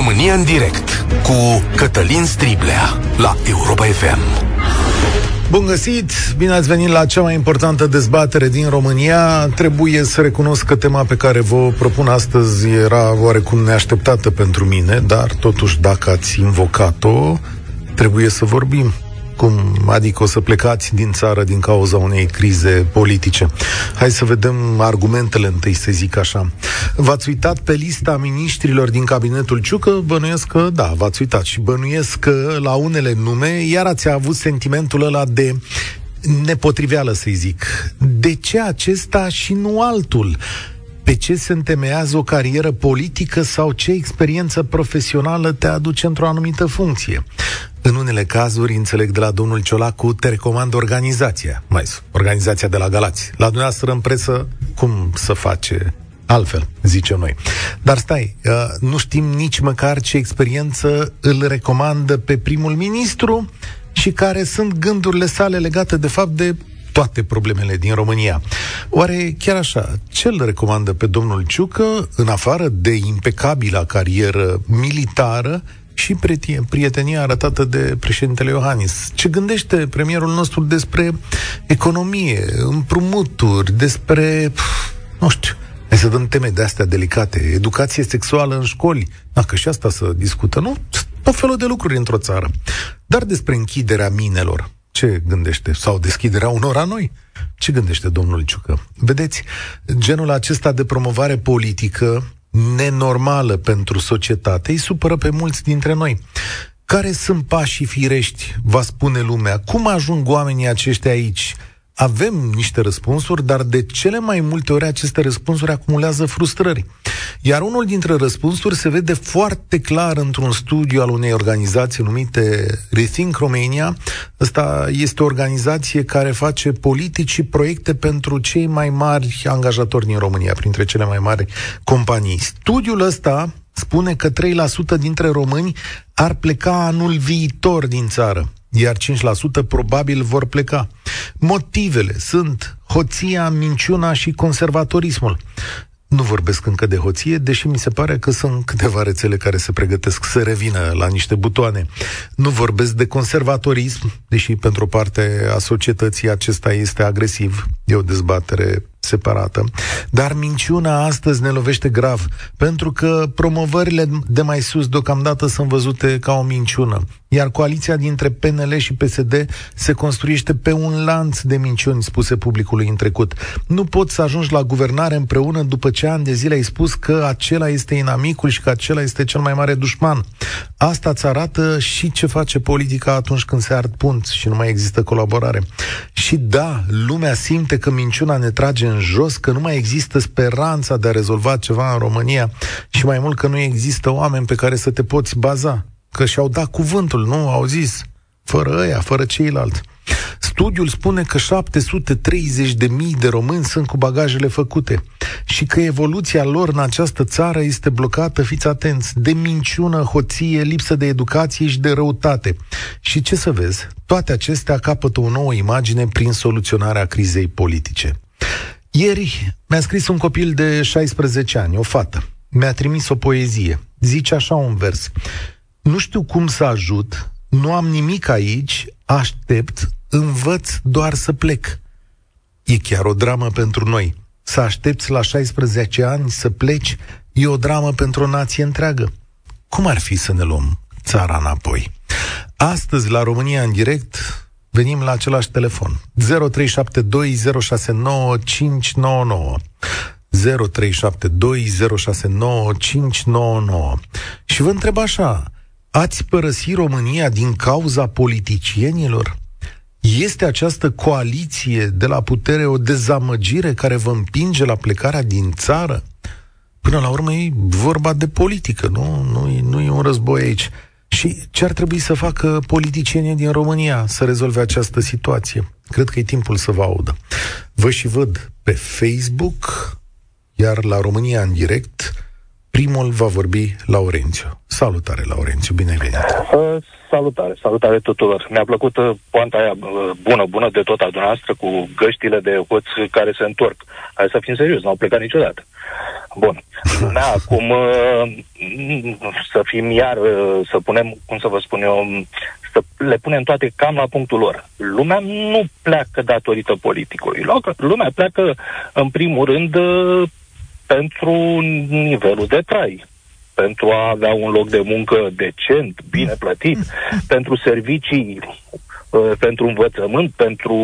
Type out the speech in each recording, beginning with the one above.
România în direct cu Cătălin Striblea la Europa FM. Bun găsit! Bine ați venit la cea mai importantă dezbatere din România. Trebuie să recunosc că tema pe care vă propun astăzi era oarecum neașteptată pentru mine, dar totuși dacă ați invocat-o, trebuie să vorbim. Cum adică o să plecați din țară din cauza unei crize politice? Hai să vedem argumentele întâi, să zic așa. V-ați uitat pe lista miniștrilor din cabinetul Ciucă? Bănuiesc că da, v-ați uitat și bănuiesc că la unele nume iar ați avut sentimentul ăla de nepotriveală, să-i zic. De ce acesta și nu altul? Pe ce se întemeiază o carieră politică sau ce experiență profesională te aduce într-o anumită funcție. În unele cazuri, înțeleg de la domnul Ciolacu, te recomand organizația, mai organizația de la Galați. La dumneavoastră în presă, cum să face altfel, zicem noi. Dar stai, uh, nu știm nici măcar ce experiență îl recomandă pe primul ministru și care sunt gândurile sale legate de fapt de toate problemele din România. Oare chiar așa, ce îl recomandă pe domnul Ciucă, în afară de impecabila carieră militară, și prietenia arătată de președintele Iohannis. Ce gândește premierul nostru despre economie, împrumuturi, despre, nu știu, hai să dăm teme de astea delicate, educație sexuală în școli, dacă și asta să discută, nu? Tot felul de lucruri într-o țară. Dar despre închiderea minelor, ce gândește? Sau deschiderea unora noi? Ce gândește domnul Ciucă? Vedeți, genul acesta de promovare politică nenormală pentru societate îi supără pe mulți dintre noi. Care sunt pașii firești, va spune lumea? Cum ajung oamenii aceștia aici? Avem niște răspunsuri, dar de cele mai multe ori aceste răspunsuri acumulează frustrări. Iar unul dintre răspunsuri se vede foarte clar într-un studiu al unei organizații numite Rethink Romania. Asta este o organizație care face politici și proiecte pentru cei mai mari angajatori din România, printre cele mai mari companii. Studiul ăsta spune că 3% dintre români ar pleca anul viitor din țară iar 5% probabil vor pleca. Motivele sunt hoția, minciuna și conservatorismul. Nu vorbesc încă de hoție, deși mi se pare că sunt câteva rețele care se pregătesc să revină la niște butoane. Nu vorbesc de conservatorism, deși pentru o parte a societății acesta este agresiv. E o dezbatere separată. Dar minciuna astăzi ne lovește grav, pentru că promovările de mai sus deocamdată sunt văzute ca o minciună. Iar coaliția dintre PNL și PSD se construiește pe un lanț de minciuni spuse publicului în trecut. Nu poți să ajungi la guvernare împreună după ce ani de zile ai spus că acela este inamicul și că acela este cel mai mare dușman. Asta îți arată și ce face politica atunci când se ard punți și nu mai există colaborare. Și da, lumea simte că minciuna ne trage în jos, că nu mai există speranța de a rezolva ceva în România și mai mult că nu există oameni pe care să te poți baza. Că și-au dat cuvântul, nu? Au zis, fără ăia, fără ceilalți. Studiul spune că 730 de mii de români sunt cu bagajele făcute și că evoluția lor în această țară este blocată, fiți atenți, de minciună, hoție, lipsă de educație și de răutate. Și ce să vezi, toate acestea capătă o nouă imagine prin soluționarea crizei politice. Ieri mi-a scris un copil de 16 ani, o fată. Mi-a trimis o poezie. Zice așa un vers. Nu știu cum să ajut, nu am nimic aici, aștept, învăț doar să plec. E chiar o dramă pentru noi. Să aștepți la 16 ani să pleci e o dramă pentru o nație întreagă. Cum ar fi să ne luăm țara înapoi? Astăzi, la România în direct, venim la același telefon. 0372069599. 0372069599. Și vă întreb așa, ați părăsit România din cauza politicienilor? Este această coaliție de la putere o dezamăgire care vă împinge la plecarea din țară? Până la urmă e vorba de politică, nu? Nu e, nu e un război aici. Și ce ar trebui să facă politicienii din România să rezolve această situație? Cred că e timpul să vă audă. Vă și văd pe Facebook, iar la România în direct, Primul va vorbi Laurențiu. Salutare, Laurențiu, bine ai venit! Uh, salutare, salutare tuturor! Mi-a plăcut uh, poanta aia uh, bună, bună de tot a dumneavoastră cu găștile de hoți care se întorc. Hai să fim serios, n-au plecat niciodată. Bun. Da, acum uh, să fim iar, uh, să punem, cum să vă spun eu, să le punem toate cam la punctul lor. Lumea nu pleacă datorită politicului. Lumea pleacă, în primul rând, uh, pentru nivelul de trai, pentru a avea un loc de muncă decent, bine plătit, pentru servicii, uh, pentru învățământ, pentru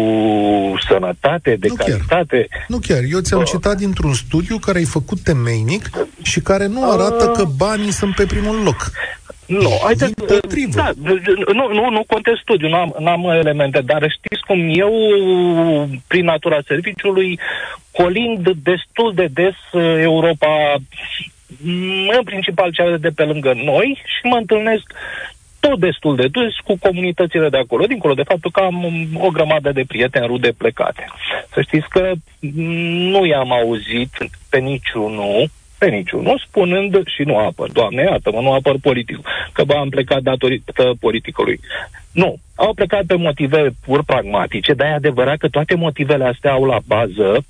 sănătate, de nu calitate. Chiar. Nu chiar. Eu ți-am uh. citat dintr-un studiu care ai făcut temeinic și care nu arată uh. că banii sunt pe primul loc. Nu, haideți, da, nu, nu, nu contest studiu, nu am, n-am elemente, dar știți cum eu, prin natura serviciului, colind destul de des uh, Europa, în principal cea de pe lângă noi, și mă întâlnesc tot destul de des cu comunitățile de acolo, dincolo de faptul că am o grămadă de prieteni rude plecate. Să știți că nu i-am auzit pe niciunul pe niciunul, spunând și nu apăr, doamne, iată-mă, nu apăr politicul, că bă, am plecat datorită politicului. Nu, au plecat pe motive pur pragmatice, dar e adevărat că toate motivele astea au la bază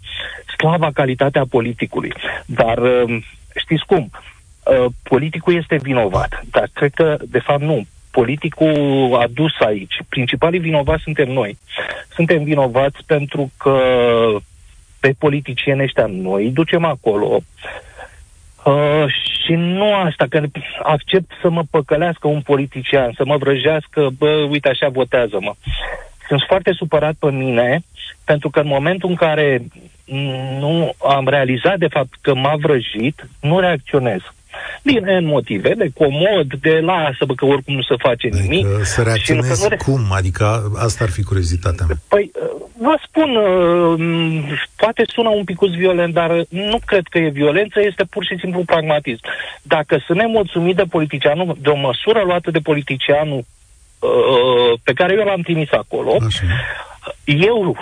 slava calitatea politicului. Dar um, știți cum? Uh, politicul este vinovat, dar cred că, de fapt, nu. Politicul a dus aici. Principalii vinovați suntem noi. Suntem vinovați pentru că pe politicieni ăștia noi ducem acolo Uh, și nu asta, că accept să mă păcălească un politician, să mă vrăjească, bă, uite, așa votează-mă. Sunt foarte supărat pe mine, pentru că în momentul în care nu am realizat, de fapt, că m-a vrăjit, nu reacționez. Din N motive, de comod, de lasă, bă, că oricum nu se face adică nimic. Să reacționezi nu, nu cum? Adică asta ar fi curiozitatea mea. Păi, vă spun, uh, poate sună un pic violent, dar nu cred că e violență, este pur și simplu pragmatism. Dacă să ne mulțumim de politicianul, de o măsură luată de politicianul uh, pe care eu l-am trimis acolo, Așa. eu,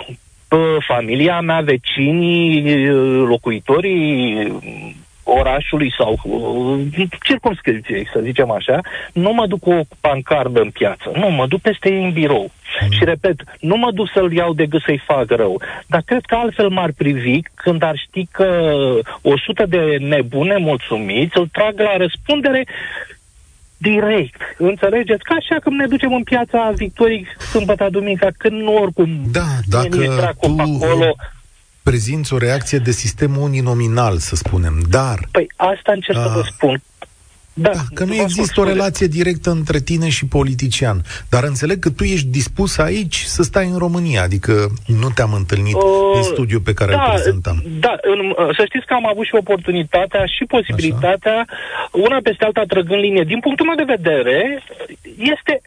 familia mea, vecinii, locuitorii orașului sau uh, circunscripției, să zicem așa, nu mă duc cu o pancardă în piață, nu, mă duc peste ei în birou. Mm. Și repet, nu mă duc să-l iau de gât să-i fac rău, dar cred că altfel m-ar privi când ar ști că o sută de nebune mulțumiți îl trag la răspundere direct. Înțelegeți? Ca așa când ne ducem în piața Victoriei sâmbătă, duminica, când nu oricum da, dacă tu acolo prezinți o reacție de sistem uninominal, să spunem, dar... Păi asta încerc a, să vă spun. Da, da că nu există o relație directă între tine și politician. Dar înțeleg că tu ești dispus aici să stai în România, adică nu te-am întâlnit uh, în studiu pe care da, îl prezentam. Da, în, să știți că am avut și oportunitatea și posibilitatea, Așa. una peste alta trăgând linie. Din punctul meu de vedere, este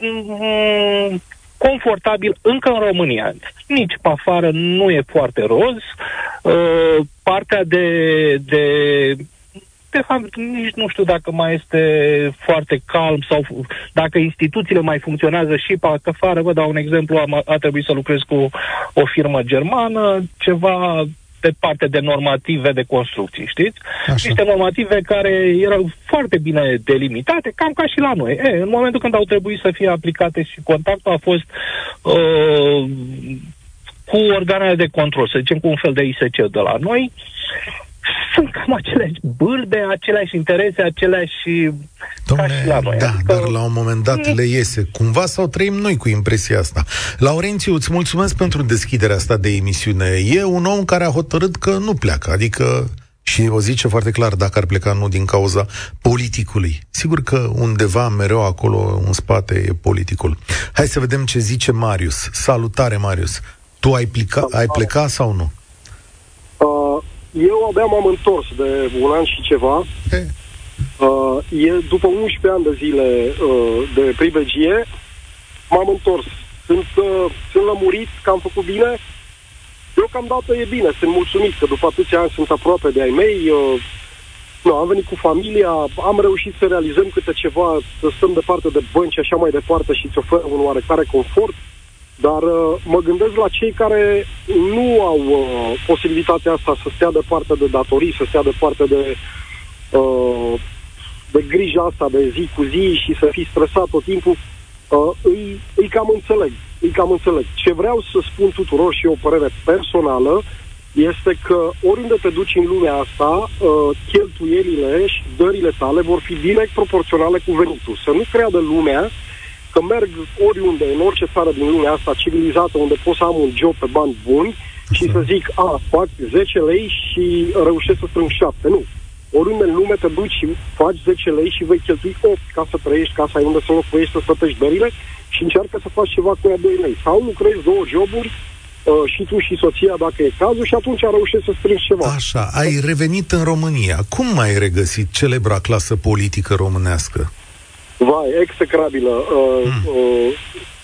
mm, confortabil încă în România. Nici pe afară nu e foarte roz. Uh, partea de, de de fapt, nici nu știu dacă mai este foarte calm sau dacă instituțiile mai funcționează și pe afară. Vă dau un exemplu, am, a trebuit să lucrez cu o firmă germană, ceva pe parte de normative de construcții, știți? Așa. Niște normative care erau foarte bine delimitate, cam ca și la noi. E, în momentul când au trebuit să fie aplicate și contactul a fost uh, cu organele de control, să zicem cu un fel de ISC de la noi, sunt cam aceleași bâlbe, aceleași interese, aceleași Domne, ca și la noi. Da, adică... dar la un moment dat le iese cumva sau trăim noi cu impresia asta. Laurențiu, îți mulțumesc pentru deschiderea asta de emisiune. E un om care a hotărât că nu pleacă, adică și o zice foarte clar dacă ar pleca nu din cauza politicului. Sigur că undeva mereu acolo în spate e politicul. Hai să vedem ce zice Marius. Salutare, Marius. Tu ai, pleca, ai plecat sau nu? Eu abia m-am întors de un an și ceva. Uh, e, după 11 ani de zile uh, de pribegie, m-am întors. Sunt, uh, sunt lămurit că am făcut bine. Deocamdată e bine, sunt mulțumit că după atâția ani sunt aproape de ai mei. Uh, nu, am venit cu familia, am reușit să realizăm câte ceva, să stăm departe de bănci și așa mai departe și să oferă un oarecare confort. Uh, dar uh, mă gândesc la cei care nu au uh, posibilitatea asta să stea departe de datorii, să stea departe de uh, de grija asta de zi cu zi și să fii stresat tot timpul, uh, îi, îi cam înțeleg. Îi cam înțeleg. Ce vreau să spun tuturor și o părere personală este că oriunde te duci în lumea asta, uh, cheltuielile și dările tale vor fi direct proporționale cu venitul. Să nu creadă lumea că merg oriunde, în orice țară din lumea asta civilizată, unde pot să am un job pe bani buni și să zic, a, fac 10 lei și reușesc să strâng 7. Nu. Oriunde în lume te duci și faci 10 lei și vei cheltui 8 ca să trăiești, ca să ai unde să locuiești, să stătești berile și încearcă să faci ceva cu ea 2 lei. Sau lucrezi două joburi uh, și tu și soția, dacă e cazul, și atunci reușești să strângi ceva. Așa, ai revenit în România. Cum ai regăsit celebra clasă politică românească? Vai, execrabilă. Uh, mm. uh,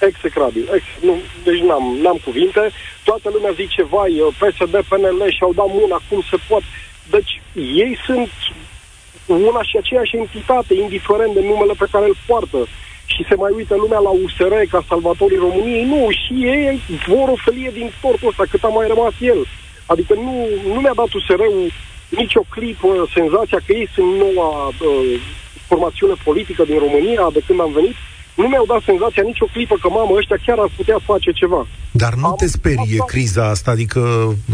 execrabil. Ex, nu, deci n-am, n-am cuvinte. Toată lumea zice, vai, uh, PSD, PNL și-au dat mâna, cum se poate. Deci ei sunt una și aceeași entitate, indiferent de numele pe care îl poartă. Și se mai uită lumea la USR ca salvatorii României. Nu, și ei vor o felie din tortul ăsta, cât a mai rămas el. Adică nu, nu mi-a dat USR-ul nicio clipă senzația că ei sunt noua uh, formațiune politică din România de când am venit, nu mi-au dat senzația nicio clipă că, mamă, ăștia chiar ar putea face ceva. Dar nu am, te sperie asta... criza asta, adică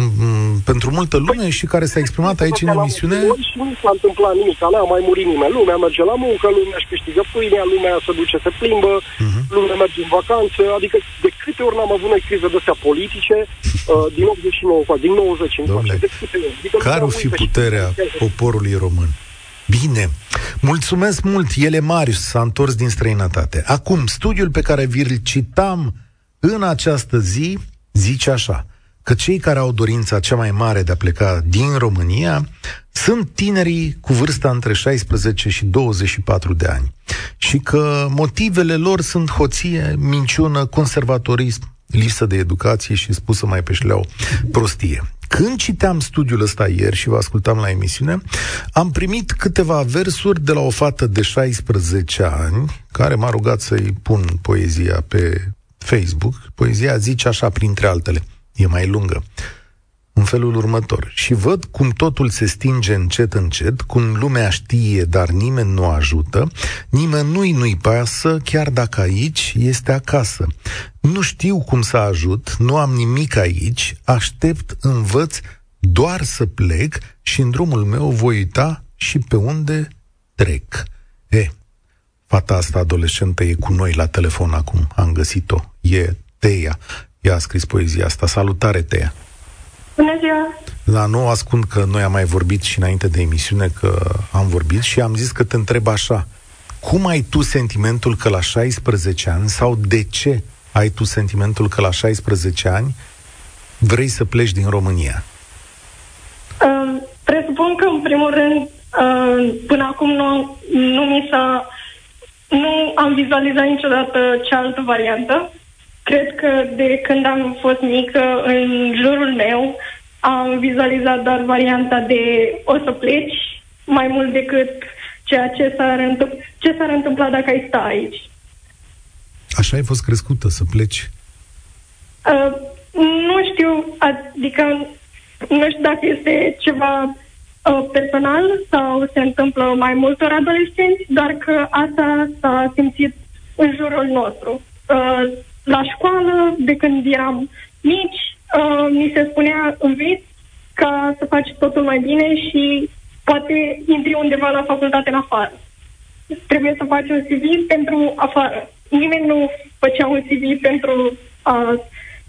m- pentru multă lume păi, și care s-a exprimat aici în emisiune? Și nu s-a întâmplat nimic, n-a mai murit nimeni. Lumea merge la muncă, lumea își câștigă pâinea, lumea se duce, se plimbă, uh-huh. lumea merge în vacanță, adică de câte ori n-am avut noi crize de astea politice, uh, din 89, din 90 încoace, de câte ori. Adică care o fi puterea poporului român? Bine. Mulțumesc mult. Ele Marius s-a întors din străinătate. Acum, studiul pe care vi-l citam în această zi zice așa că cei care au dorința cea mai mare de a pleca din România sunt tinerii cu vârsta între 16 și 24 de ani și că motivele lor sunt hoție, minciună, conservatorism, lipsă de educație și spusă mai pe șleau, prostie. Când citeam studiul ăsta ieri și vă ascultam la emisiune, am primit câteva versuri de la o fată de 16 ani, care m-a rugat să-i pun poezia pe Facebook. Poezia zice așa, printre altele, e mai lungă în felul următor. Și văd cum totul se stinge încet, încet, cum lumea știe, dar nimeni nu ajută, nimănui nu-i pasă, chiar dacă aici este acasă. Nu știu cum să ajut, nu am nimic aici, aștept, învăț doar să plec și în drumul meu voi uita și pe unde trec. E, fata asta adolescentă e cu noi la telefon acum, am găsit-o, e Teia. Ea a scris poezia asta. Salutare, Teia! Bună ziua! Da, nu ascund că noi am mai vorbit și înainte de emisiune că am vorbit și am zis că te întreb așa. Cum ai tu sentimentul că la 16 ani sau de ce ai tu sentimentul că la 16 ani vrei să pleci din România? Uh, presupun că, în primul rând, uh, până acum nu, nu mi s-a... Nu am vizualizat niciodată cealaltă variantă. Cred că de când am fost mică, în jurul meu, am vizualizat doar varianta de o să pleci, mai mult decât ceea ce s-ar, întâmpla, ce s-ar întâmpla dacă ai sta aici. Așa ai fost crescută, să pleci? Uh, nu știu, adică nu știu dacă este ceva uh, personal sau se întâmplă mai multor adolescenți, doar că asta s-a simțit în jurul nostru. Uh, la școală, de când eram mici, uh, mi se spunea înveți ca să faci totul mai bine și poate intri undeva la facultate în afară. Trebuie să faci un CV pentru afară. Nimeni nu făcea un CV pentru a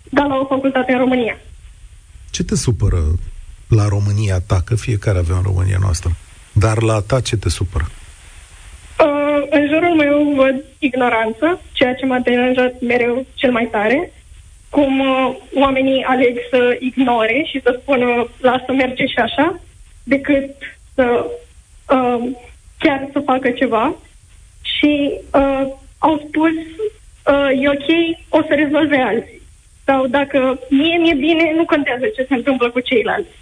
da la o facultate în România. Ce te supără la România ta? Că fiecare avea în România noastră. Dar la ta ce te supără? Uh, în jurul meu văd ignoranță, ceea ce m-a deranjat mereu cel mai tare. Cum uh, oamenii aleg să ignore și să spună lasă merge și așa, decât să uh, chiar să facă ceva. Și uh, au spus uh, e ok, o să rezolve alții. Sau dacă mie mi-e bine, nu contează ce se întâmplă cu ceilalți.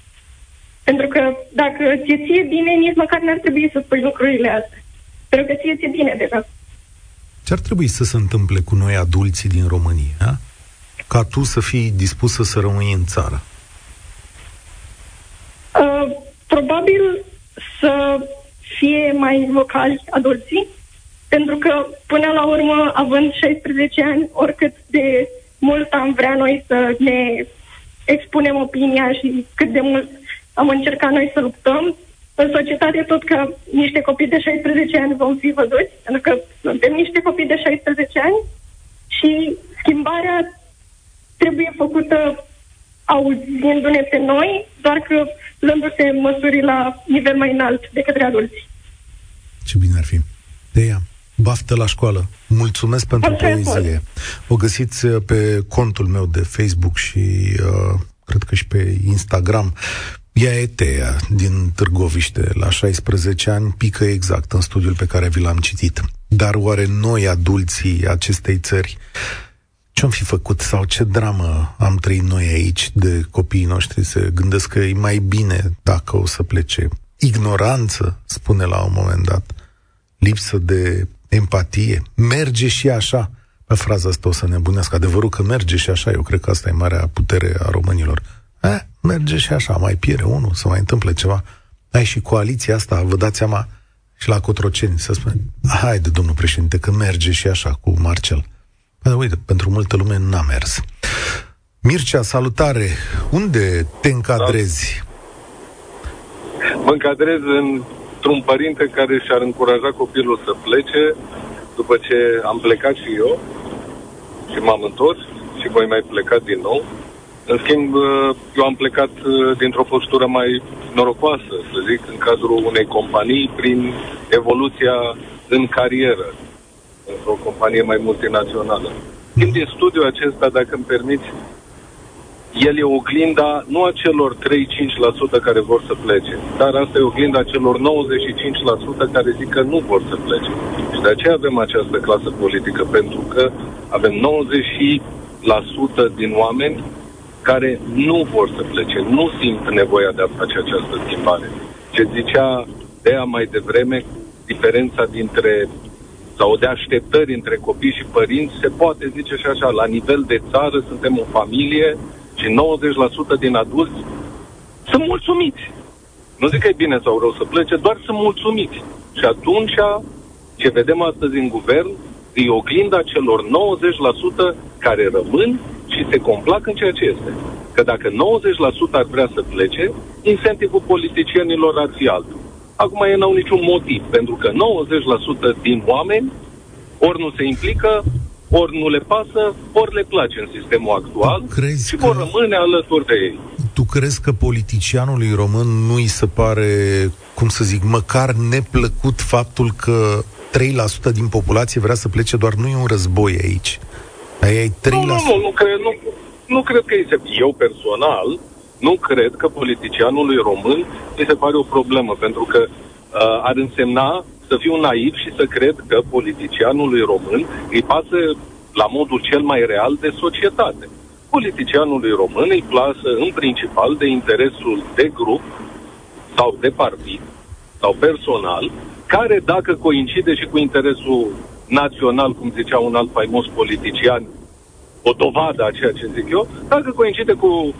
Pentru că dacă ți-e ție bine, nici măcar n-ar trebui să spui lucrurile astea. Pentru că ție ți-e bine deja. Ce ar trebui să se întâmple cu noi adulții din România ca tu să fii dispusă să rămâi în țară? Uh, probabil să fie mai vocali adulții, pentru că, până la urmă, având 16 ani, oricât de mult am vrea noi să ne expunem opinia și cât de mult am încercat noi să luptăm, în societate tot că niște copii de 16 ani vom fi văzuți, pentru că suntem niște copii de 16 ani și schimbarea trebuie făcută auzindu-ne pe noi, doar că luându-se măsuri la nivel mai înalt de către adulți. Ce bine ar fi. De ea. Baftă la școală. Mulțumesc pentru poezie. O găsiți uh, pe contul meu de Facebook și uh, cred că și pe Instagram. Ea e Tea din Târgoviște, la 16 ani, pică exact în studiul pe care vi l-am citit. Dar oare noi, adulții acestei țări, ce-am fi făcut sau ce dramă am trăit noi aici de copiii noștri se gândesc că e mai bine dacă o să plece. Ignoranță, spune la un moment dat, lipsă de empatie, merge și așa. Pe fraza asta o să nebunească. Adevărul că merge și așa, eu cred că asta e marea putere a românilor. Eh, merge și așa, mai pierde unul, să mai întâmple ceva. Ai și coaliția asta, vă dați seama, și la Cotroceni, să spune, haide, domnul președinte, că merge și așa cu Marcel. Păi, uite, pentru multă lume n-a mers. Mircea, salutare! Unde te încadrezi? Da. Mă încadrez într-un părinte care și-ar încuraja copilul să plece după ce am plecat și eu și m-am întors și voi mai pleca din nou. În schimb, eu am plecat uh, dintr-o postură mai norocoasă, să zic, în cadrul unei companii, prin evoluția în carieră într-o companie mai multinațională. Timp din studiul acesta, dacă îmi permiți, el e oglinda nu a celor 3-5% care vor să plece, dar asta e oglinda celor 95% care zic că nu vor să plece. Și de aceea avem această clasă politică, pentru că avem 90% din oameni care nu vor să plece, nu simt nevoia de a face această schimbare. Ce zicea Dea mai devreme, diferența dintre sau de așteptări între copii și părinți, se poate zice și așa, la nivel de țară suntem o familie și 90% din adulți sunt mulțumiți. Nu zic că e bine sau rău să plece, doar sunt mulțumiți. Și atunci, ce vedem astăzi în guvern, e oglinda celor 90% care rămân și se complac în ceea ce este. Că dacă 90% ar vrea să plece, incentivul politicienilor ar fi altul. Acum ei n-au niciun motiv, pentru că 90% din oameni ori nu se implică, ori nu le pasă, ori le place în sistemul actual crezi și vor rămâne alături de ei. Tu crezi că politicianului român nu îi se pare, cum să zic, măcar neplăcut faptul că 3% din populație vrea să plece, doar nu e un război aici. Aia e 3%. Nu, nu, nu, nu, cred, nu, nu cred că este. Eu personal nu cred că politicianului român îi se pare o problemă, pentru că uh, ar însemna să fiu naiv și să cred că politicianului român îi pasă la modul cel mai real de societate. Politicianului român îi plasă în principal de interesul de grup sau de partid sau personal, care dacă coincide și cu interesul național, cum zicea un alt faimos politician, o dovadă a ceea ce zic eu, dacă coincide cu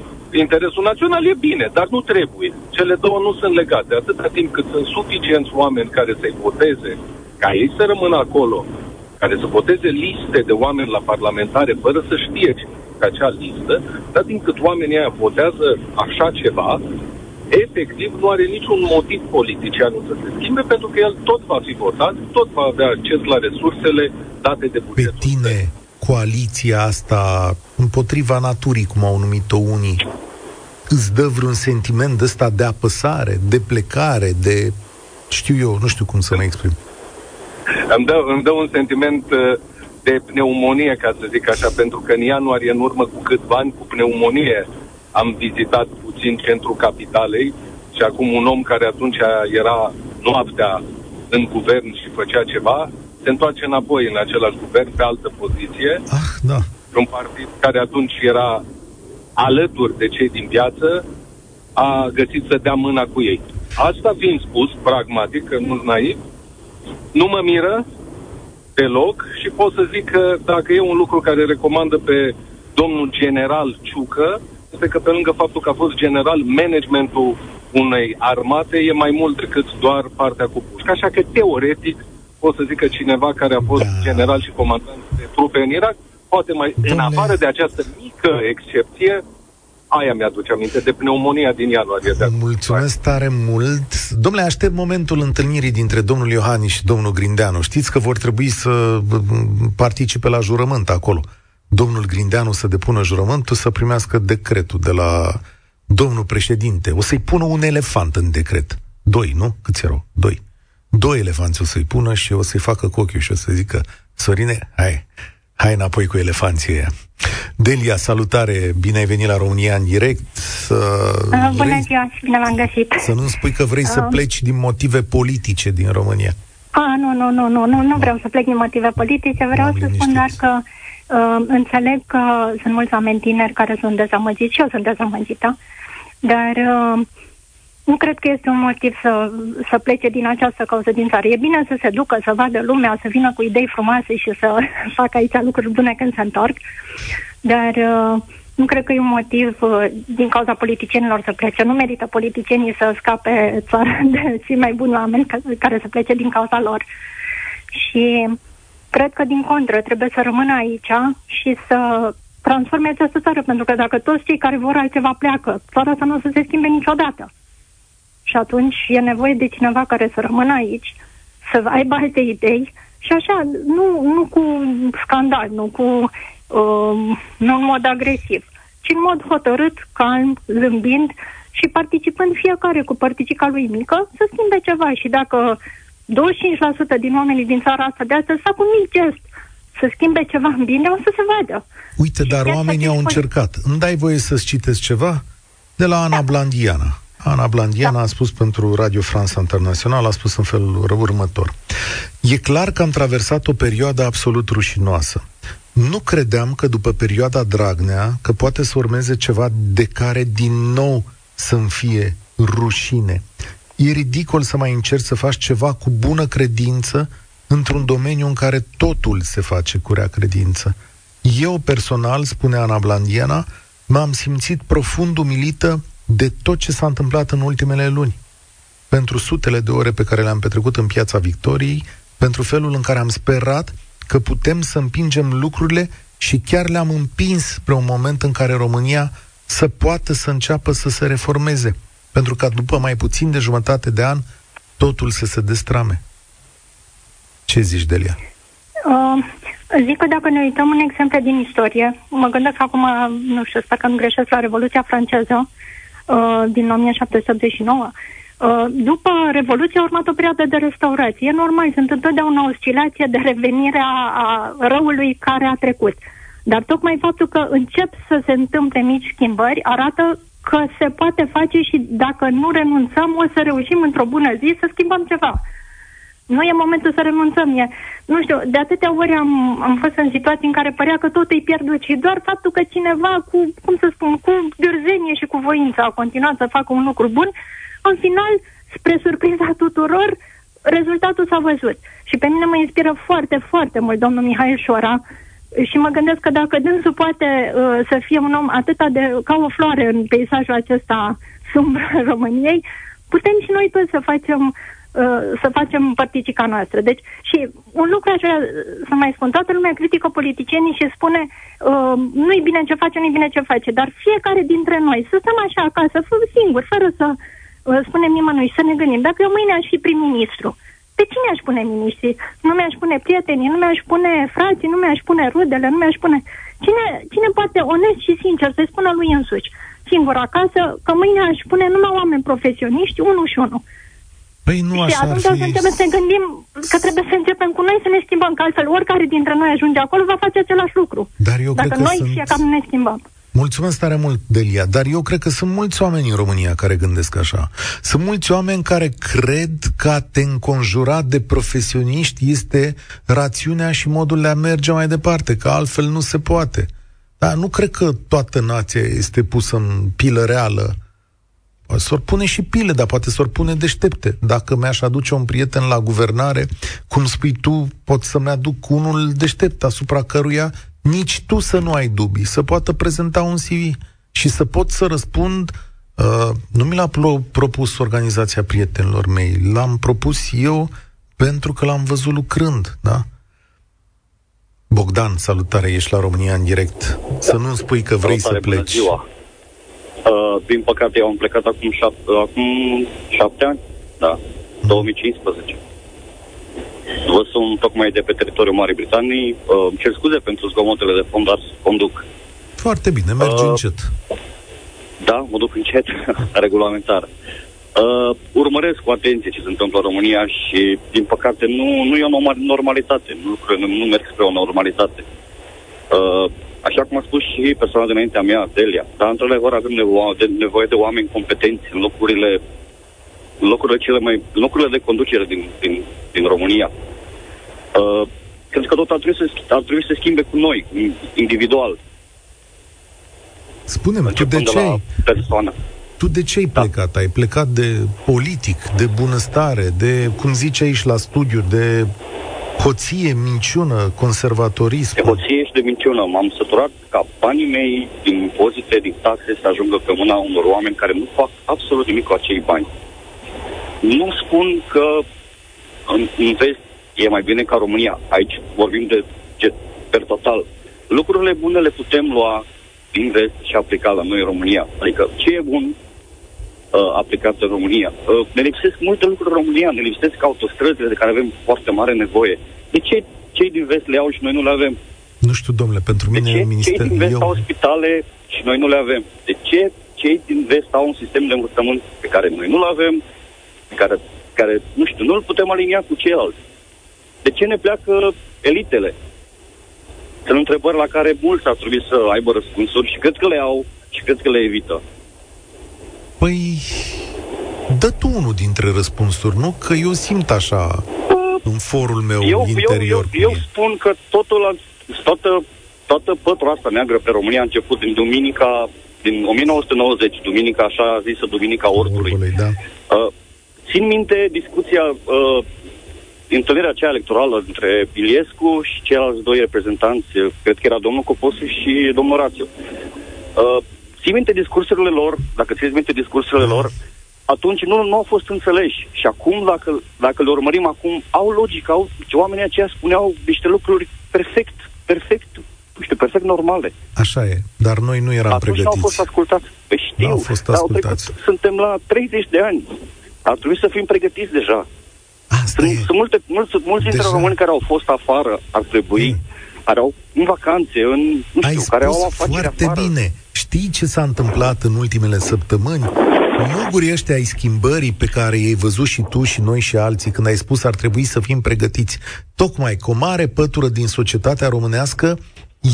interesul național e bine, dar nu trebuie. Cele două nu sunt legate. Atâta timp cât sunt suficienți oameni care să-i voteze, ca ei să rămână acolo, care să voteze liste de oameni la parlamentare fără să știe ce acea listă, dar timp cât oamenii aia votează așa ceva, efectiv nu are niciun motiv politicianul să se schimbe, pentru că el tot va fi votat, tot va avea acces la resursele date de bugetul. Pe tine, coaliția asta împotriva naturii, cum au numit-o unii, îți dă vreun sentiment de ăsta de apăsare, de plecare, de... știu eu, nu știu cum să mă exprim. Îmi dă, îmi dă un sentiment uh, de pneumonie, ca să zic așa, pentru că în ianuarie, în urmă cu câțiva ani, cu pneumonie, am vizitat puțin centrul capitalei și acum un om care atunci era noaptea în guvern și făcea ceva, se întoarce înapoi în același guvern, pe altă poziție. Ah, da. Un partid care atunci era alături de cei din viață, a găsit să dea mâna cu ei. Asta fiind spus, pragmatic, că nu naiv, nu mă miră deloc și pot să zic că dacă e un lucru care recomandă pe domnul general Ciucă, este că pe lângă faptul că a fost general, managementul unei armate e mai mult decât doar partea cu pușcă. Așa că, teoretic, pot să zic că cineva care a fost da. general și comandant de trupe în Irak, poate mai, Domnule... în afară de această mică excepție, aia mi-aduce aminte de pneumonia din ianuarie. De Mulțumesc tare mult. Domnule, aștept momentul întâlnirii dintre domnul Iohannis și domnul Grindeanu. Știți că vor trebui să participe la jurământ acolo. Domnul Grindeanu să depună jurământul, să primească decretul de la domnul președinte. O să-i pună un elefant în decret. Doi, nu? Câți erau? Doi. Doi elefanți o să-i pună și o să-i facă cu ochiul și o să zică Sorine, hai, hai înapoi cu elefanții ăia. Delia, salutare, bine ai venit la România în direct. Să uh, Bună vrei, ziua și bine v-am găsit. Să nu spui că vrei uh. să pleci din motive politice din România. Ah, nu, nu, nu, nu, nu, nu vreau să plec din motive politice, vreau să spun doar că uh, înțeleg că sunt mulți oameni tineri care sunt dezamăgiți și eu sunt dezamăgită, dar uh, nu cred că este un motiv să, să plece din această cauză din țară. E bine să se ducă, să vadă lumea, să vină cu idei frumoase și să facă aici lucruri bune când se întorc, dar uh, nu cred că e un motiv uh, din cauza politicienilor să plece. Nu merită politicienii să scape țara de cei mai buni oameni care să plece din cauza lor. Și cred că, din contră, trebuie să rămână aici și să transforme această țară, pentru că dacă toți cei care vor altceva pleacă, țara asta nu o să se schimbe niciodată. Și atunci e nevoie de cineva care să rămână aici, să aibă alte idei și așa, nu, nu cu scandal, nu cu uh, nu în mod agresiv, ci în mod hotărât, calm, zâmbind și participând fiecare cu părticica lui mică să schimbe ceva și dacă 25% din oamenii din țara asta de astăzi fac un mic gest să schimbe ceva în bine, o să se vadă. Uite, și dar oamenii au încercat. Îmi dai voie să-ți citesc ceva? De la Ana da. Blandiana. Ana Blandiana da. a spus pentru Radio France Internațional, a spus în felul următor. E clar că am traversat o perioadă absolut rușinoasă. Nu credeam că după perioada Dragnea, că poate să urmeze ceva de care din nou să-mi fie rușine. E ridicol să mai încerci să faci ceva cu bună credință într-un domeniu în care totul se face cu rea credință. Eu personal, spune Ana Blandiana, m-am simțit profund umilită de tot ce s-a întâmplat în ultimele luni. Pentru sutele de ore pe care le-am petrecut în piața Victoriei, pentru felul în care am sperat că putem să împingem lucrurile și chiar le-am împins spre un moment în care România să poată să înceapă să se reformeze, pentru că după mai puțin de jumătate de an totul să se destrame. Ce zici, Delia? Uh, zic că dacă ne uităm un exemplu din istorie, mă gândesc acum, nu știu, sper că nu greșesc la Revoluția franceză, uh, din 1789. Uh, după Revoluție a urmat o perioadă de restaurație. E normal, sunt întotdeauna o oscilație de revenire a, a răului care a trecut. Dar tocmai faptul că încep să se întâmple mici schimbări arată că se poate face și dacă nu renunțăm, o să reușim într-o bună zi să schimbăm ceva. Nu e momentul să renunțăm. E, nu știu, de atâtea ori am, am fost în situații în care părea că tot e pierdut și doar faptul că cineva cu, cum să spun, cu dârzenie și cu voință a continuat să facă un lucru bun, în final, spre surpriza tuturor, rezultatul s-a văzut. Și pe mine mă inspiră foarte, foarte mult domnul Mihail Șora și mă gândesc că dacă dânsul poate uh, să fie un om atât de ca o floare în peisajul acesta sumbru României, putem și noi toți să facem Uh, să facem părticica noastră. Deci, și un lucru aș vrea să mai spun, toată lumea critică politicienii și spune uh, nu-i bine ce face, nu-i bine ce face, dar fiecare dintre noi să stăm așa acasă, singur, fără să uh, spunem nimănui, să ne gândim. Dacă eu mâine aș fi prim-ministru, pe cine aș pune miniștri? Nu mi-aș pune prietenii, nu mi-aș pune frații, nu mi-aș pune rudele, nu mi-aș pune... Cine, cine poate onest și sincer să-i spună lui însuși, singur acasă, că mâine aș pune numai oameni profesioniști, unul și unul. Păi nu și așa atunci ar fi... să începem să gândim că trebuie să începem cu noi să ne schimbăm, că altfel oricare dintre noi ajunge acolo va face același lucru. Dar eu Dacă cred că noi sunt... fiecare ne schimbăm. Mulțumesc tare mult, Delia, dar eu cred că sunt mulți oameni în România care gândesc așa. Sunt mulți oameni care cred că a te înconjura de profesioniști este rațiunea și modul de a merge mai departe, că altfel nu se poate. Dar nu cred că toată nația este pusă în pilă reală S-or pune și pile, dar poate s-or pune deștepte. Dacă mi-aș aduce un prieten la guvernare, cum spui tu, pot să-mi aduc unul deștept asupra căruia nici tu să nu ai dubii, să poată prezenta un CV și să pot să răspund Uh, nu mi l-a propus organizația prietenilor mei, l-am propus eu pentru că l-am văzut lucrând, da? Bogdan, salutare, ești la România în direct. Să nu spui că vrei salutare, să pleci. Ziua. Uh, din păcate, eu am plecat acum șapte, acum șapte ani, da, 2015. Vă sunt tocmai de pe teritoriul Marii Britanii. Uh, cer scuze pentru zgomotele de fond, dar conduc. Foarte bine, mergi uh, încet. Da, mă duc încet, regulamentar. Uh, urmăresc cu atenție ce se întâmplă în România și, din păcate, nu, nu e o normalitate. Nu, nu, nu merg spre o normalitate. Uh, așa cum a spus și persoana dinaintea mea, Delia, dar într-adevăr avem nevo- de, nevoie de oameni competenți în locurile, în locurile cele mai, în locurile de conducere din, din, din România. Uh, cred că tot ar trebui, să, ar trebui să schimbe cu noi, individual. Spune-mi, tu de ce persoană. Tu de ce ai da. plecat? Ai plecat de politic, de bunăstare, de, cum zice aici la studiu, de hoție, minciună, conservatorism? De hoție și de minciună. M-am săturat ca banii mei din impozite, din taxe să ajungă pe mâna unor oameni care nu fac absolut nimic cu acei bani. Nu spun că în, în vest e mai bine ca România. Aici vorbim de, de per total. Lucrurile bune le putem lua din vest și aplica la noi în România. Adică ce e bun uh, aplicat în România. Uh, ne lipsesc multe lucruri în România, ne lipsesc autostrăzile de care avem foarte mare nevoie. De ce cei din vest le au și noi nu le avem? Nu știu, domnule, pentru mine de ce minister... cei din vest eu... au spitale și noi nu le avem? De ce cei din vest au un sistem de învățământ pe care noi nu-l avem, pe care, care, nu știu, nu-l putem alinia cu ceilalți? De ce ne pleacă elitele? Sunt întrebări la care mulți ar trebui să aibă răspunsuri și cred că le au și cred că le evită. Păi, dă tu unul dintre răspunsuri, nu? Că eu simt așa în forul meu eu, interior. Eu, eu, eu spun că totul, toată, toată pătura asta neagră pe România a început din duminica, din 1990, duminica așa zisă, duminica ortului. Orbului, da. Uh, țin minte discuția, uh, întâlnirea aceea electorală între Iliescu și ceilalți doi reprezentanți, cred că era domnul Coposu și domnul Rațiu. Uh, ții minte discursurile lor, dacă țineți minte discursurile lor, atunci nu, nu au fost înțeleși. Și acum, dacă, dacă le urmărim acum, au logică, au, oamenii aceia spuneau niște lucruri perfect, perfect, nu știu, perfect normale. Așa e, dar noi nu eram atunci pregătiți. nu au fost ascultați. Păi știu, au fost ascultați. Trecut, suntem la 30 de ani. Ar trebui să fim pregătiți deja. Asta sunt, e. sunt multe, mulți, mulți dintre deja... români care au fost afară, ar trebui, mm. care au în vacanțe, în, nu știu, Ai care au afaceri foarte afară. bine. Știi ce s-a întâmplat în ultimele săptămâni? Mugurii ăștia ai schimbării pe care i-ai văzut și tu și noi și alții când ai spus ar trebui să fim pregătiți. Tocmai cu o mare pătură din societatea românească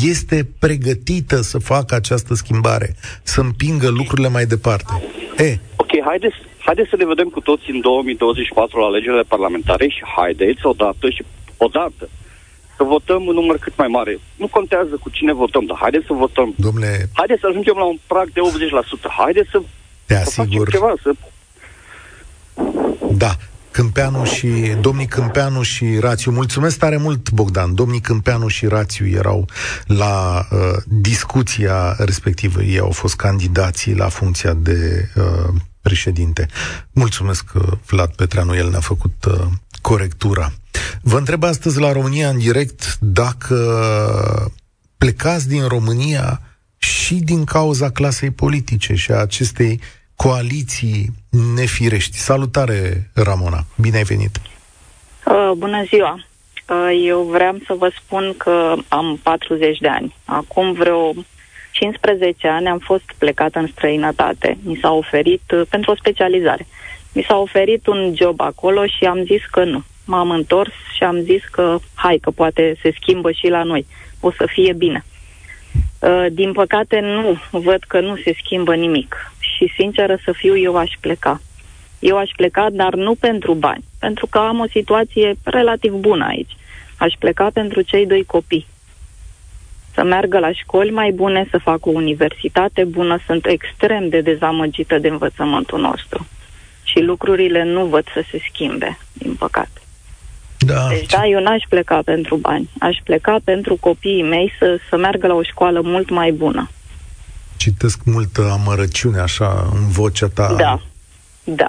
este pregătită să facă această schimbare, să împingă lucrurile mai departe. E. Ok, haideți, haideți să ne vedem cu toți în 2024 la alegerile parlamentare și haideți odată și odată să votăm un număr cât mai mare. Nu contează cu cine votăm, dar haideți să votăm. Domnule... Haideți să ajungem la un prag de 80%. Haideți să, Te asigur... să ceva, să... Da, Câmpeanu și domnii Câmpeanu și Rațiu. Mulțumesc tare mult, Bogdan. Domnii Câmpeanu și Rațiu erau la uh, discuția respectivă. Ei au fost candidații la funcția de uh, președinte. Mulțumesc, uh, Vlad Petreanu, el ne-a făcut uh, corectura. Vă întreb astăzi la România în direct dacă plecați din România și din cauza clasei politice și a acestei coaliții nefirești. Salutare, Ramona! Bine ai venit! Uh, bună ziua! Uh, eu vreau să vă spun că am 40 de ani. Acum vreo 15 ani am fost plecată în străinătate. Mi s-a oferit uh, pentru o specializare. Mi s-a oferit un job acolo și am zis că nu m-am întors și am zis că hai, că poate se schimbă și la noi. O să fie bine. Uh, din păcate, nu. Văd că nu se schimbă nimic. Și, sinceră să fiu, eu aș pleca. Eu aș pleca, dar nu pentru bani. Pentru că am o situație relativ bună aici. Aș pleca pentru cei doi copii. Să meargă la școli mai bune, să facă o universitate bună. Sunt extrem de dezamăgită de învățământul nostru. Și lucrurile nu văd să se schimbe, din păcate. Da. Deci, da, eu n-aș pleca pentru bani. Aș pleca pentru copiii mei să, să meargă la o școală mult mai bună. Citesc multă amărăciune așa în vocea ta. Da, da.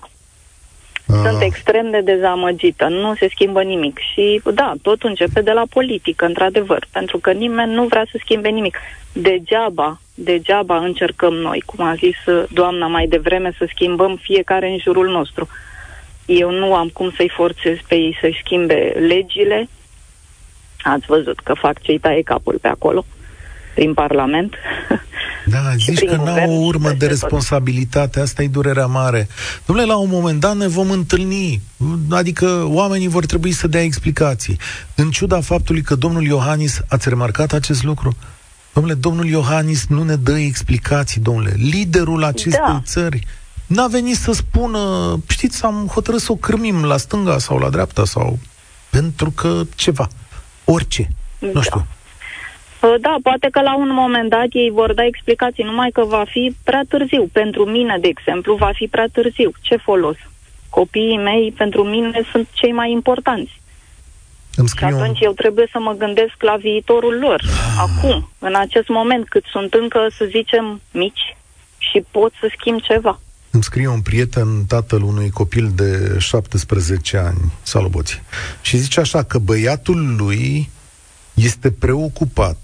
Sunt ah. extrem de dezamăgită, nu se schimbă nimic. Și da, totul începe de la politică, într-adevăr, pentru că nimeni nu vrea să schimbe nimic. Degeaba, degeaba încercăm noi, cum a zis uh, doamna mai devreme, să schimbăm fiecare în jurul nostru. Eu nu am cum să-i forțez pe ei să-și schimbe legile. Ați văzut că fac cei taie capul pe acolo, prin Parlament. Da, zici că n-au o urmă de responsabilitate, asta e durerea mare. Domnule, la un moment dat ne vom întâlni, adică oamenii vor trebui să dea explicații. În ciuda faptului că domnul Iohannis, ați remarcat acest lucru? Domnule, domnul Iohannis nu ne dă explicații, domnule. Liderul acestei da. țări n-a venit să spună, știți, am hotărât să o cârmim la stânga sau la dreapta sau pentru că ceva, orice, da. nu știu. Uh, da, poate că la un moment dat ei vor da explicații, numai că va fi prea târziu. Pentru mine, de exemplu, va fi prea târziu. Ce folos? Copiii mei, pentru mine, sunt cei mai importanți. Îmi și atunci eu trebuie să mă gândesc la viitorul lor. Acum, în acest moment, cât sunt încă, să zicem, mici și pot să schimb ceva. Îmi scrie un prieten, tatăl unui copil de 17 ani, Saloboți, și zice așa că băiatul lui este preocupat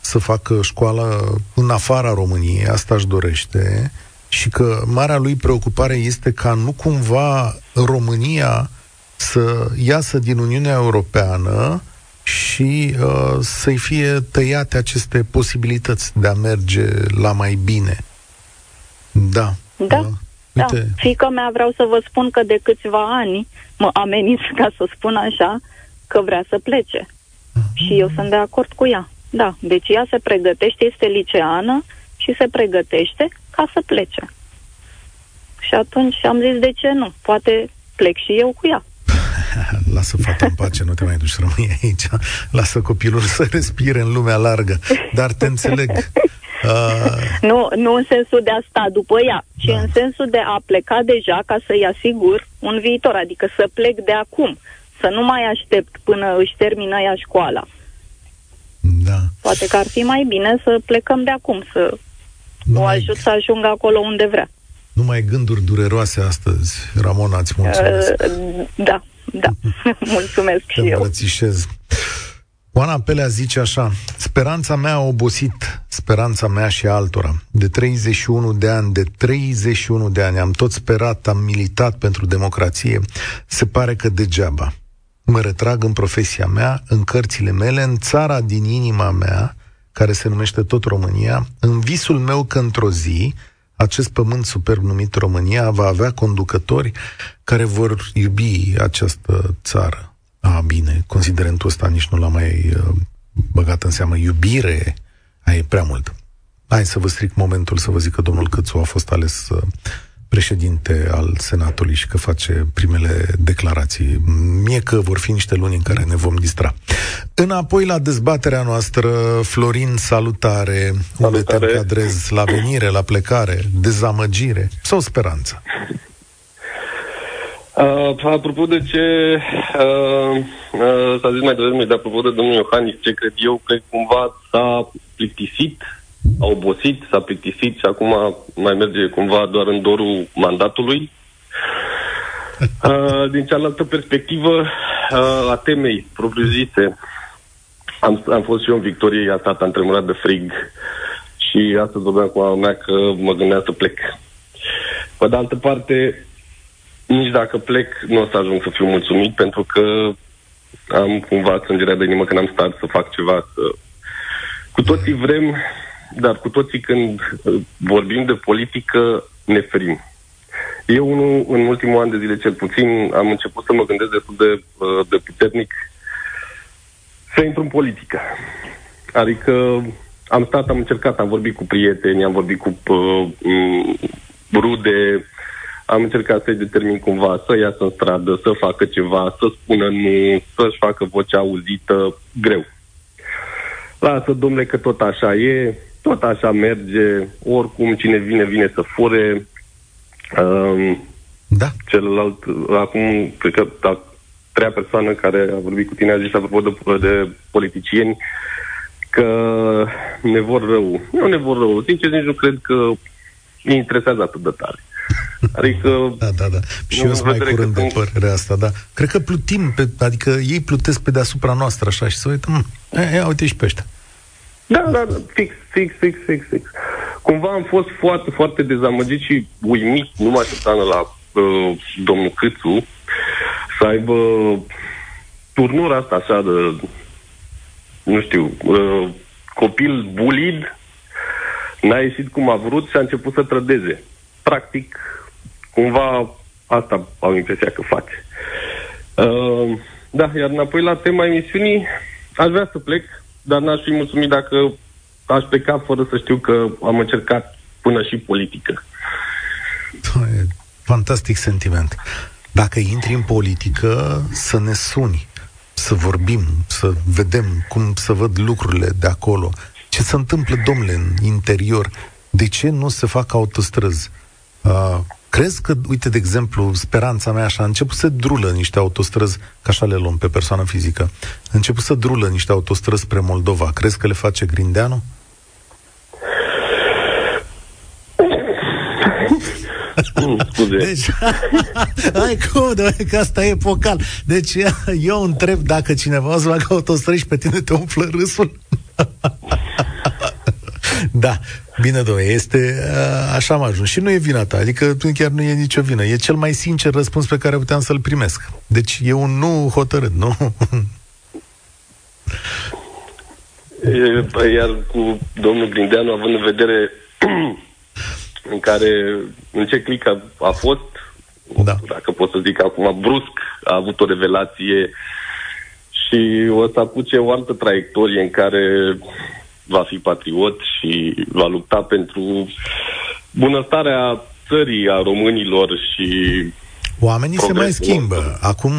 să facă școală în afara României, asta își dorește, și că marea lui preocupare este ca nu cumva România să iasă din Uniunea Europeană și uh, să-i fie tăiate aceste posibilități de a merge la mai bine. Da. Da. Uh, uite. Da. Fica mea vreau să vă spun că de câțiva ani mă amenință, ca să spun așa, că vrea să plece. Și eu sunt de acord cu ea. Da, deci ea se pregătește, este liceană și se pregătește ca să plece. Și atunci am zis, de ce nu? Poate plec și eu cu ea. Lasă fata în pace, nu te mai duci să rămâi aici. Lasă copilul să respire în lumea largă. Dar te înțeleg. Uh... Nu, nu în sensul de a sta după ea, ci da. în sensul de a pleca deja ca să-i asigur un viitor, adică să plec de acum să nu mai aștept până își termină ea școala. Da. Poate că ar fi mai bine să plecăm de acum, să nu o ajut să ajungă acolo unde vrea. Nu mai gânduri dureroase astăzi, Ramona, îți mulțumesc. Uh, da, da, mulțumesc Te și eu. îmbrățișez. Oana Pelea zice așa, speranța mea a obosit, speranța mea și altora. De 31 de ani, de 31 de ani am tot sperat, am militat pentru democrație. Se pare că degeaba mă retrag în profesia mea, în cărțile mele, în țara din inima mea, care se numește tot România, în visul meu că într-o zi acest pământ superb numit România va avea conducători care vor iubi această țară. A, bine, considerentul ăsta nici nu l-am mai uh, băgat în seamă. Iubire, aia e prea mult. Hai să vă stric momentul să vă zic că domnul Câțu a fost ales uh, președinte al Senatului și că face primele declarații. Mie că vor fi niște luni în care ne vom distra. Înapoi la dezbaterea noastră, Florin, salutare. salutare. Unde te încadrezi? La venire, la plecare, dezamăgire sau speranță? Uh, apropo de ce uh, uh, s-a zis mai devreme, de apropo de domnul Iohannis, ce cred eu, că cumva s-a plictisit a obosit, s-a plictisit și acum mai merge cumva doar în dorul mandatului. Uh, din cealaltă perspectivă, uh, a temei propriu-zise, am, am fost și eu în victorie, i-a stat, am tremurat de frig și astăzi vorbeam cu mama mea că mă gândeam să plec. Pe de altă parte, nici dacă plec, nu o să ajung să fiu mulțumit, pentru că am cumva sângerea de inimă când am stat să fac ceva. Să... Cu toții vrem dar cu toții când uh, vorbim de politică ne ferim. Eu, unul, în ultimul an de zile cel puțin, am început să mă gândesc destul de, uh, de puternic să intru în politică. Adică am stat, am încercat, am vorbit cu prieteni, am vorbit cu uh, mm, rude, am încercat să-i determin cumva să iasă în stradă, să facă ceva, să spună nu, să-și facă vocea auzită, greu. Lasă, domnule, că tot așa e, tot așa merge, oricum cine vine, vine să fure. Um, da. Celălalt, acum, cred că a treia persoană care a vorbit cu tine a zis apropo de, de politicieni, că ne vor rău. Nu ne vor rău. Sincer, nici nu cred că îi interesează atât de tare. Adică... Da, da, da. Și eu sunt mai curând de părerea asta, da. Cred că plutim, pe, adică ei plutesc pe deasupra noastră așa și să uită, mh, ia, uite și pe ăștia. Da, da, fix, fix, fix, fix, fix. Cumva am fost foarte, foarte dezamăgit și uimit, nu mă așteptam la uh, domnul Câțu să aibă turnura asta așa de, nu știu, uh, copil bulid, n-a ieșit cum a vrut și a început să trădeze. Practic, cumva asta am impresia că face. Uh, da, iar înapoi la tema emisiunii, aș vrea să plec, dar n-aș fi mulțumit dacă aș pleca fără să știu că am încercat până și politică. E fantastic sentiment. Dacă intri în politică, să ne suni, să vorbim, să vedem cum să văd lucrurile de acolo. Ce se întâmplă, domnule, în interior? De ce nu se fac autostrăzi? Uh, Crezi că, uite, de exemplu, speranța mea așa, a început să drulă niște autostrăzi, ca așa le luăm pe persoană fizică, a început să drulă niște autostrăzi spre Moldova. Crezi că le face Grindeanu? Deci, hai cum, de, că asta e epocal. Deci, eu întreb dacă cineva o să facă autostrăzi și pe tine te umflă râsul. da, Bine, domnule, este așa am ajuns. Și nu e vina ta, adică chiar nu e nicio vină. E cel mai sincer răspuns pe care puteam să-l primesc. Deci e un nu hotărât, nu? Iar cu domnul Grindeanu, având în vedere în care, în ce clic a, a fost, da. dacă pot să zic acum, brusc a avut o revelație și o să apuce o altă traiectorie în care va fi patriot și va lupta pentru bunăstarea țării, a românilor și Oamenii se mai schimbă. Acum,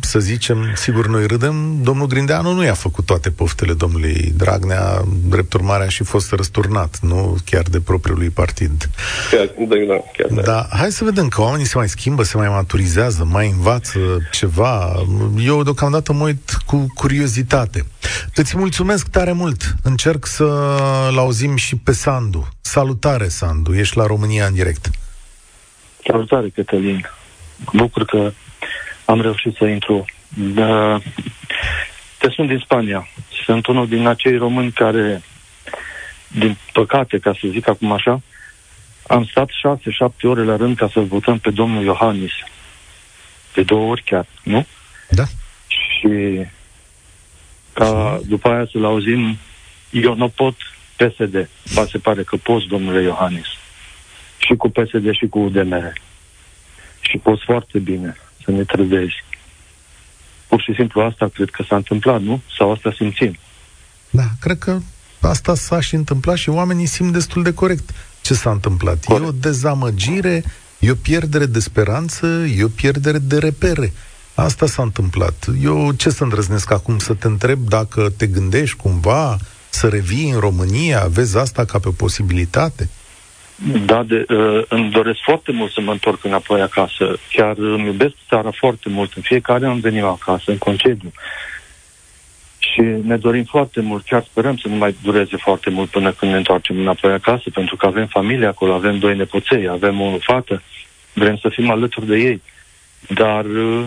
să zicem, sigur noi râdem, domnul Grindeanu nu i-a făcut toate poftele domnului Dragnea, drept urmare a și fost răsturnat, nu chiar de propriului partid. Chiar, da, da, chiar da. Dar hai să vedem că oamenii se mai schimbă, se mai maturizează, mai învață ceva. Eu deocamdată mă uit cu curiozitate. Îți mulțumesc tare mult. Încerc să-l auzim și pe Sandu. Salutare, Sandu. Ești la România în direct. Salutare, Cătălin bucur că am reușit să intru. Da, te sunt din Spania. Sunt unul din acei români care, din păcate, ca să zic acum așa, am stat șase, șapte ore la rând ca să-l votăm pe domnul Iohannis. De două ori chiar, nu? Da. Și ca după aia să-l auzim, eu nu pot PSD. Ba se pare că poți, domnule Iohannis. Și cu PSD și cu UDMR și poți foarte bine să ne trădezi. Pur și simplu asta cred că s-a întâmplat, nu? Sau asta simțim? Da, cred că asta s-a și întâmplat și oamenii simt destul de corect ce s-a întâmplat. Corect. E o dezamăgire, e o pierdere de speranță, e o pierdere de repere. Asta s-a întâmplat. Eu ce să îndrăznesc acum să te întreb dacă te gândești cumva să revii în România, vezi asta ca pe posibilitate? Da, de, uh, îmi doresc foarte mult să mă întorc înapoi acasă. Chiar îmi iubesc țara foarte mult. În fiecare an venim acasă, în concediu. Și ne dorim foarte mult, chiar sperăm să nu mai dureze foarte mult până când ne întoarcem înapoi acasă, pentru că avem familie acolo, avem doi nepoței, avem o fată, vrem să fim alături de ei. Dar uh,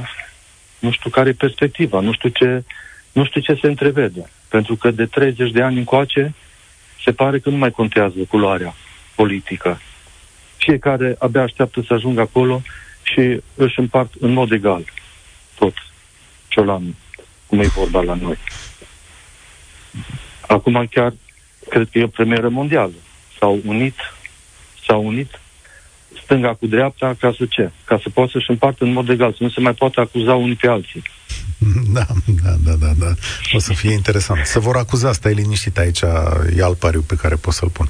nu știu care e perspectiva, nu știu ce, nu știu ce se întrevede. Pentru că de 30 de ani încoace se pare că nu mai contează culoarea politică. Fiecare abia așteaptă să ajungă acolo și își împart în mod egal tot ciolanul, cum e vorba la noi. Acum chiar cred că e o premieră mondială. S-au unit, s-au unit stânga cu dreapta ca să ce? Ca să poată să-și împartă în mod egal, să nu se mai poată acuza unii pe alții. Da, da, da, da, da. O să fie interesant. Să vor acuza, stai liniștit aici, e alt pariu pe care pot să-l pun.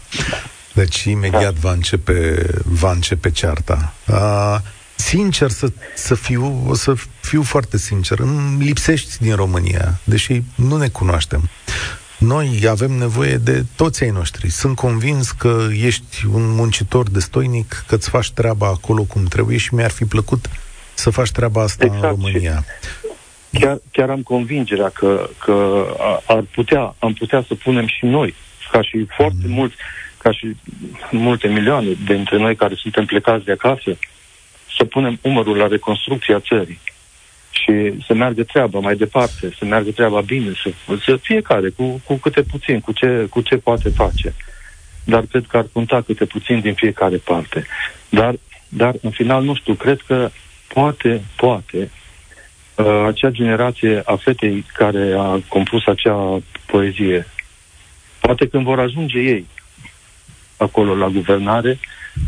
Deci imediat da. va, începe, va începe cearta. Uh, sincer să, să fiu, o să fiu foarte sincer, îmi lipsești din România, deși nu ne cunoaștem. Noi avem nevoie de toți ai noștri. Sunt convins că ești un muncitor destoinic, că îți faci treaba acolo cum trebuie și mi-ar fi plăcut să faci treaba asta exact. în România. chiar, chiar am convingerea că, că ar putea, am putea să punem și noi, ca și foarte mm. mulți, ca și multe milioane dintre noi care suntem plecați de acasă, să punem umărul la reconstrucția țării și să meargă treaba mai departe, să meargă treaba bine, să, să fiecare cu, cu câte puțin, cu ce, cu ce poate face. Dar cred că ar conta câte puțin din fiecare parte. Dar, dar în final, nu știu, cred că poate, poate, uh, acea generație a fetei care a compus acea poezie, poate când vor ajunge ei acolo la guvernare,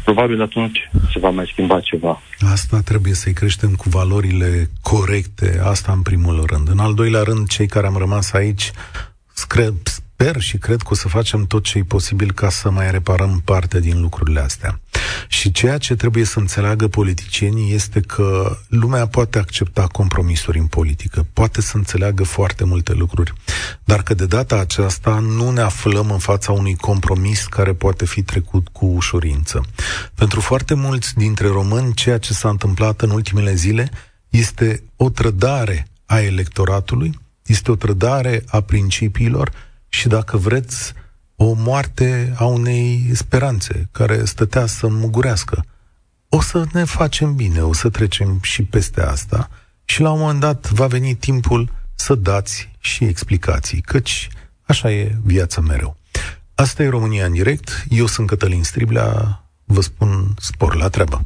probabil atunci se va mai schimba ceva. Asta trebuie să-i creștem cu valorile corecte, asta în primul rând. În al doilea rând, cei care am rămas aici, sper și cred că o să facem tot ce e posibil ca să mai reparăm parte din lucrurile astea. Și ceea ce trebuie să înțeleagă politicienii este că lumea poate accepta compromisuri în politică, poate să înțeleagă foarte multe lucruri, dar că de data aceasta nu ne aflăm în fața unui compromis care poate fi trecut cu ușurință. Pentru foarte mulți dintre români, ceea ce s-a întâmplat în ultimele zile este o trădare a electoratului, este o trădare a principiilor și, dacă vreți, o moarte a unei speranțe care stătea să mugurească. O să ne facem bine, o să trecem și peste asta și la un moment dat va veni timpul să dați și explicații, căci așa e viața mereu. Asta e România în direct, eu sunt Cătălin Striblea, vă spun spor la treabă.